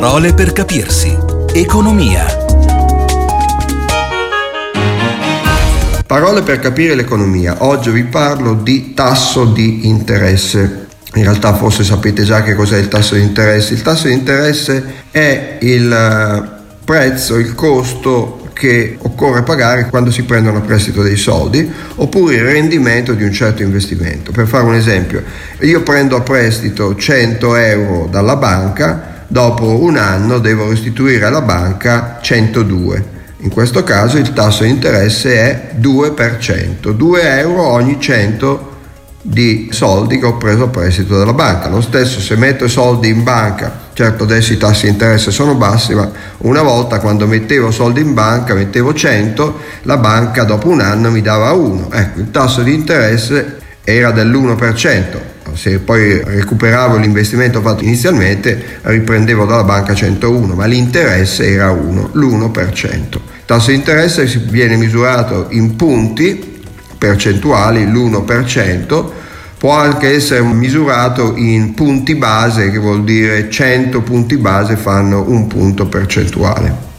Parole per capirsi. Economia. Parole per capire l'economia. Oggi vi parlo di tasso di interesse. In realtà forse sapete già che cos'è il tasso di interesse. Il tasso di interesse è il eh, prezzo, il costo che occorre pagare quando si prendono a prestito dei soldi oppure il rendimento di un certo investimento. Per fare un esempio, io prendo a prestito 100 euro dalla banca, dopo un anno devo restituire alla banca 102. In questo caso il tasso di interesse è 2%, 2 euro ogni 100 di soldi che ho preso a prestito dalla banca. Lo stesso se metto i soldi in banca, certo adesso i tassi di interesse sono bassi, ma una volta quando mettevo soldi in banca, mettevo 100, la banca dopo un anno mi dava 1. Ecco, il tasso di interesse era dell'1%. Se poi recuperavo l'investimento fatto inizialmente, riprendevo dalla banca 101, ma l'interesse era 1, l'1%. Il tasso di interesse viene misurato in punti percentuali, l'1%, può anche essere misurato in punti base, che vuol dire 100 punti base fanno un punto percentuale.